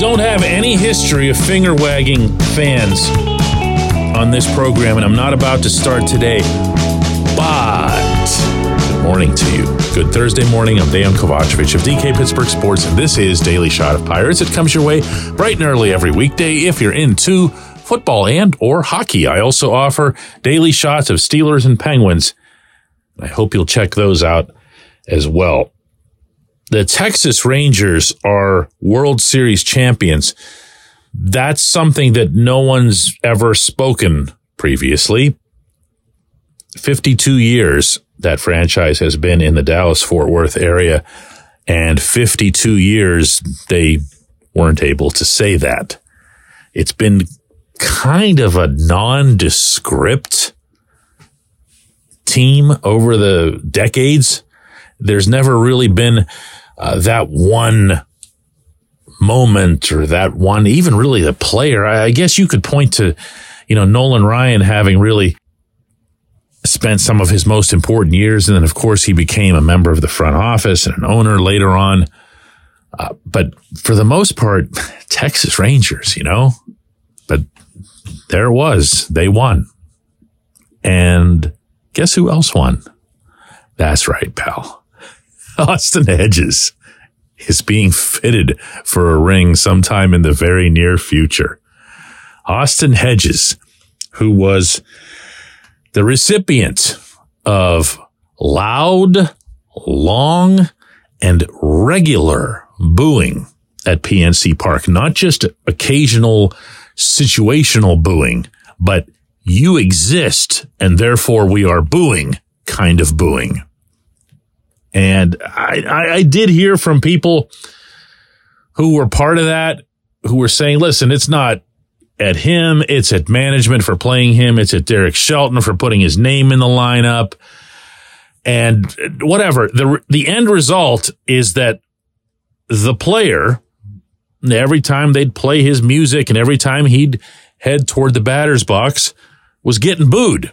don't have any history of finger wagging fans on this program, and I'm not about to start today. But good morning to you. Good Thursday morning. I'm Dejan Kovacevic of DK Pittsburgh Sports, and this is Daily Shot of Pirates. It comes your way bright and early every weekday if you're into football and or hockey. I also offer daily shots of Steelers and Penguins. I hope you'll check those out as well. The Texas Rangers are World Series champions. That's something that no one's ever spoken previously. 52 years that franchise has been in the Dallas Fort Worth area and 52 years they weren't able to say that. It's been kind of a nondescript team over the decades. There's never really been uh, that one moment or that one, even really the player. I, I guess you could point to, you know, Nolan Ryan having really spent some of his most important years. And then, of course, he became a member of the front office and an owner later on. Uh, but for the most part, Texas Rangers, you know, but there it was. They won. And guess who else won? That's right, pal. Austin Hedges is being fitted for a ring sometime in the very near future. Austin Hedges, who was the recipient of loud, long, and regular booing at PNC Park, not just occasional situational booing, but you exist and therefore we are booing kind of booing. And I, I, I did hear from people who were part of that who were saying, listen, it's not at him. It's at management for playing him. It's at Derek Shelton for putting his name in the lineup and whatever. The, the end result is that the player, every time they'd play his music and every time he'd head toward the batter's box was getting booed.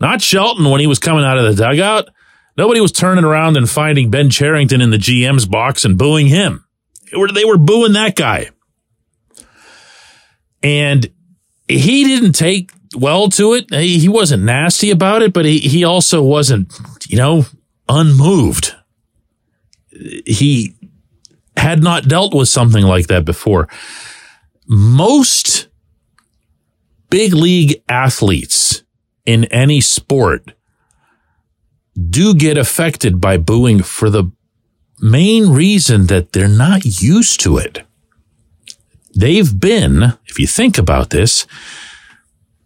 Not Shelton when he was coming out of the dugout. Nobody was turning around and finding Ben Cherington in the GM's box and booing him. They were, they were booing that guy. And he didn't take well to it. He, he wasn't nasty about it, but he, he also wasn't, you know, unmoved. He had not dealt with something like that before. Most big league athletes in any sport do get affected by booing for the main reason that they're not used to it. They've been, if you think about this,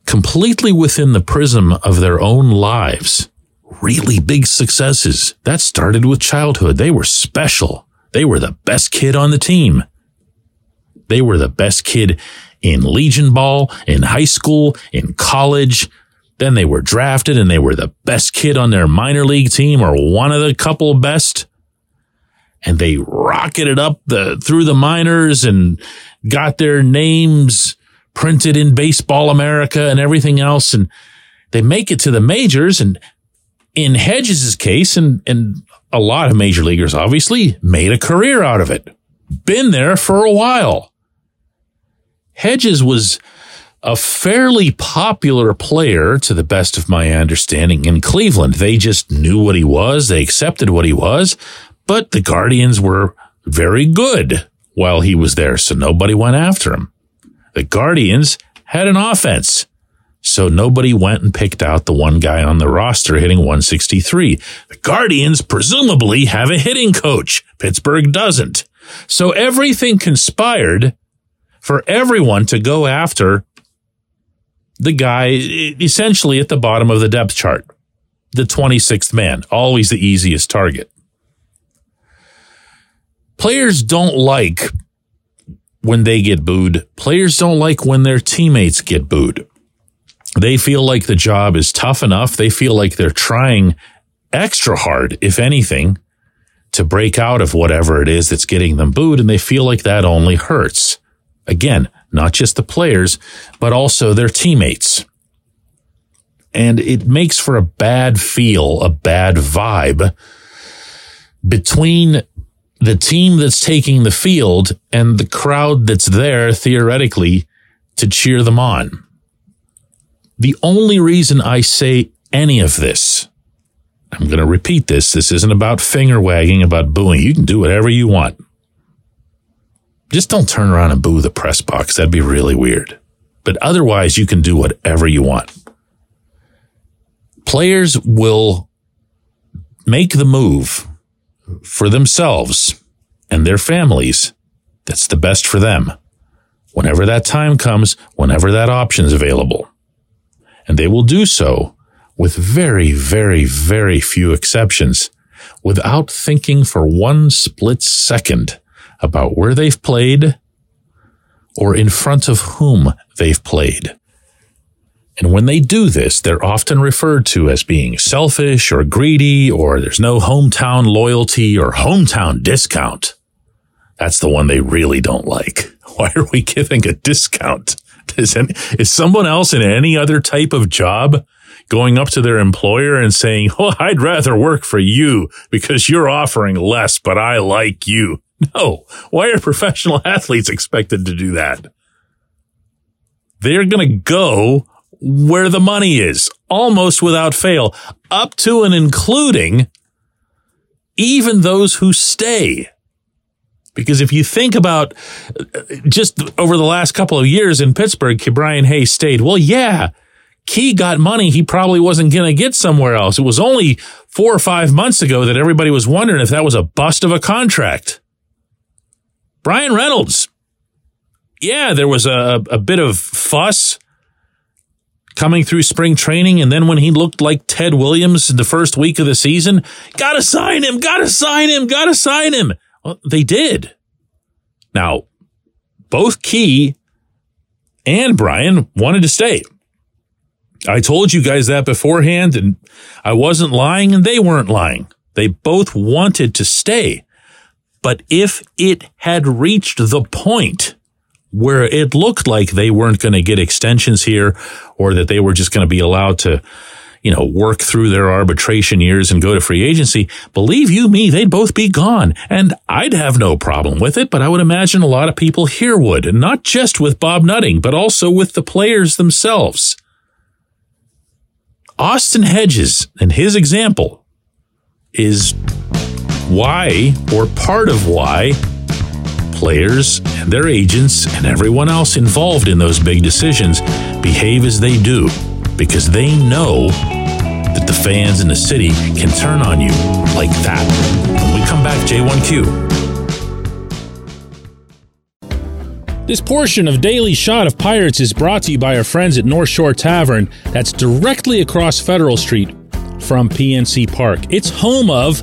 completely within the prism of their own lives. Really big successes. That started with childhood. They were special. They were the best kid on the team. They were the best kid in Legion Ball, in high school, in college. Then they were drafted and they were the best kid on their minor league team or one of the couple best. And they rocketed up the, through the minors and got their names printed in baseball America and everything else. And they make it to the majors. And in Hedges' case, and, and a lot of major leaguers obviously made a career out of it. Been there for a while. Hedges was a fairly popular player to the best of my understanding in Cleveland. They just knew what he was. They accepted what he was, but the Guardians were very good while he was there. So nobody went after him. The Guardians had an offense. So nobody went and picked out the one guy on the roster hitting 163. The Guardians presumably have a hitting coach. Pittsburgh doesn't. So everything conspired for everyone to go after the guy essentially at the bottom of the depth chart, the 26th man, always the easiest target. Players don't like when they get booed. Players don't like when their teammates get booed. They feel like the job is tough enough. They feel like they're trying extra hard, if anything, to break out of whatever it is that's getting them booed. And they feel like that only hurts. Again, not just the players, but also their teammates. And it makes for a bad feel, a bad vibe between the team that's taking the field and the crowd that's there theoretically to cheer them on. The only reason I say any of this, I'm going to repeat this. This isn't about finger wagging, about booing. You can do whatever you want. Just don't turn around and boo the press box. That'd be really weird. But otherwise, you can do whatever you want. Players will make the move for themselves and their families that's the best for them. Whenever that time comes, whenever that option is available. And they will do so with very, very, very few exceptions without thinking for one split second about where they've played or in front of whom they've played. And when they do this, they're often referred to as being selfish or greedy or there's no hometown loyalty or hometown discount. That's the one they really don't like. Why are we giving a discount? Is, any, is someone else in any other type of job going up to their employer and saying, Oh, I'd rather work for you because you're offering less, but I like you. No. Why are professional athletes expected to do that? They're going to go where the money is almost without fail, up to and including even those who stay. Because if you think about uh, just over the last couple of years in Pittsburgh, Brian Hayes stayed. Well, yeah, Key got money he probably wasn't going to get somewhere else. It was only four or five months ago that everybody was wondering if that was a bust of a contract. Bryan Reynolds. Yeah, there was a, a bit of fuss coming through spring training. And then when he looked like Ted Williams in the first week of the season, gotta sign him, gotta sign him, gotta sign him. Well, they did. Now, both Key and Bryan wanted to stay. I told you guys that beforehand and I wasn't lying and they weren't lying. They both wanted to stay. But if it had reached the point where it looked like they weren't going to get extensions here or that they were just going to be allowed to, you know, work through their arbitration years and go to free agency, believe you me, they'd both be gone. And I'd have no problem with it, but I would imagine a lot of people here would, and not just with Bob Nutting, but also with the players themselves. Austin Hedges and his example is why, or part of why, players and their agents and everyone else involved in those big decisions behave as they do because they know that the fans in the city can turn on you like that. When we come back, J1Q. This portion of Daily Shot of Pirates is brought to you by our friends at North Shore Tavern, that's directly across Federal Street from PNC Park. It's home of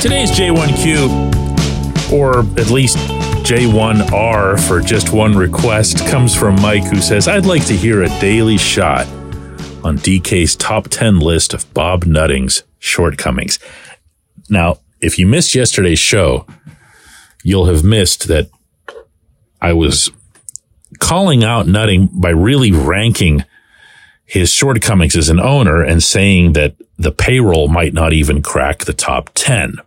Today's J1Q, or at least J1R for just one request, comes from Mike who says, I'd like to hear a daily shot on DK's top 10 list of Bob Nutting's shortcomings. Now, if you missed yesterday's show, you'll have missed that I was calling out Nutting by really ranking his shortcomings as an owner and saying that the payroll might not even crack the top 10.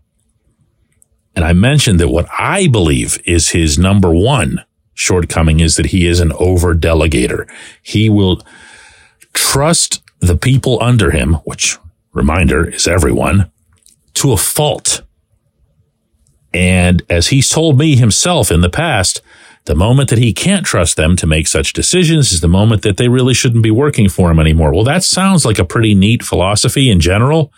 And I mentioned that what I believe is his number one shortcoming is that he is an over delegator. He will trust the people under him, which reminder is everyone, to a fault. And as he's told me himself in the past, the moment that he can't trust them to make such decisions is the moment that they really shouldn't be working for him anymore. Well, that sounds like a pretty neat philosophy in general.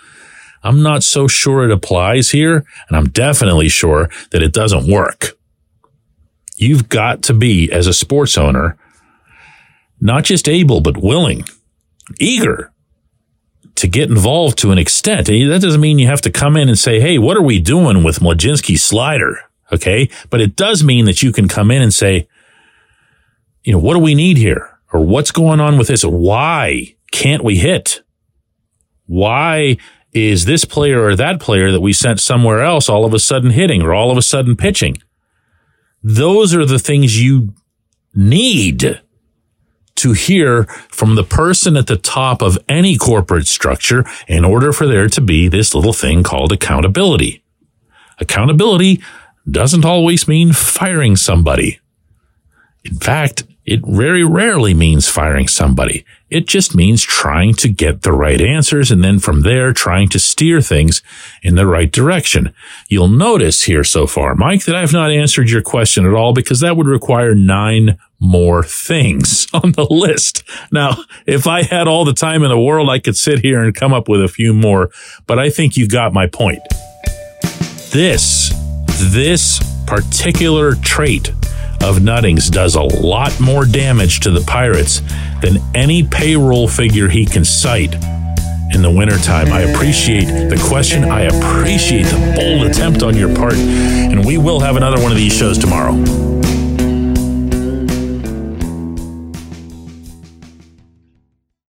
I'm not so sure it applies here, and I'm definitely sure that it doesn't work. You've got to be, as a sports owner, not just able, but willing, eager to get involved to an extent. That doesn't mean you have to come in and say, Hey, what are we doing with Mlodzinski's slider? Okay. But it does mean that you can come in and say, you know, what do we need here? Or what's going on with this? Why can't we hit? Why is this player or that player that we sent somewhere else all of a sudden hitting or all of a sudden pitching? Those are the things you need to hear from the person at the top of any corporate structure in order for there to be this little thing called accountability. Accountability doesn't always mean firing somebody. In fact, it very rarely means firing somebody. It just means trying to get the right answers and then from there trying to steer things in the right direction. You'll notice here so far, Mike, that I've not answered your question at all because that would require nine more things on the list. Now, if I had all the time in the world, I could sit here and come up with a few more, but I think you got my point. This, this particular trait of Nuttings does a lot more damage to the Pirates than any payroll figure he can cite in the wintertime. I appreciate the question. I appreciate the bold attempt on your part. And we will have another one of these shows tomorrow.